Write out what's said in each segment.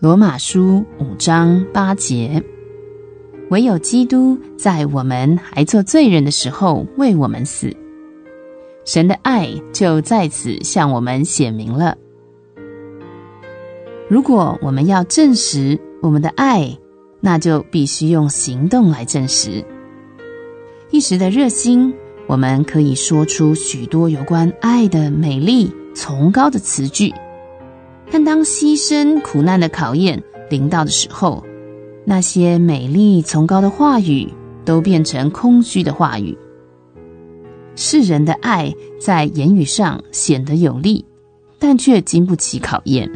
罗马书五章八节，唯有基督在我们还做罪人的时候为我们死，神的爱就在此向我们显明了。如果我们要证实我们的爱，那就必须用行动来证实。一时的热心，我们可以说出许多有关爱的美丽、崇高的词句。但当牺牲、苦难的考验临到的时候，那些美丽、崇高的话语都变成空虚的话语。世人的爱在言语上显得有力，但却经不起考验。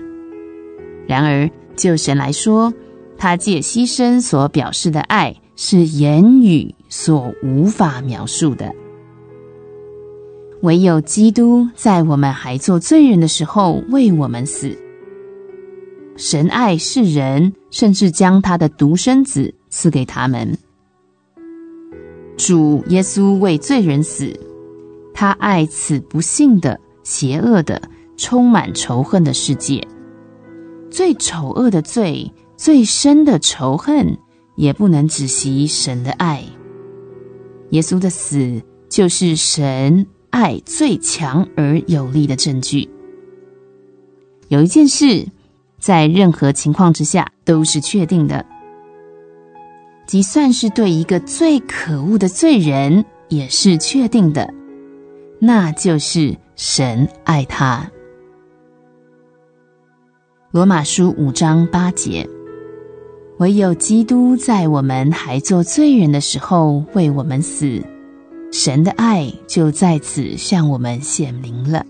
然而，就神来说，他借牺牲所表示的爱是言语所无法描述的。唯有基督在我们还做罪人的时候为我们死。神爱世人，甚至将他的独生子赐给他们。主耶稣为罪人死，他爱此不幸的、邪恶的、充满仇恨的世界。最丑恶的罪、最深的仇恨，也不能止息神的爱。耶稣的死，就是神爱最强而有力的证据。有一件事，在任何情况之下都是确定的，即算是对一个最可恶的罪人也是确定的，那就是神爱他。罗马书五章八节，唯有基督在我们还做罪人的时候为我们死。神的爱就在此向我们显明了。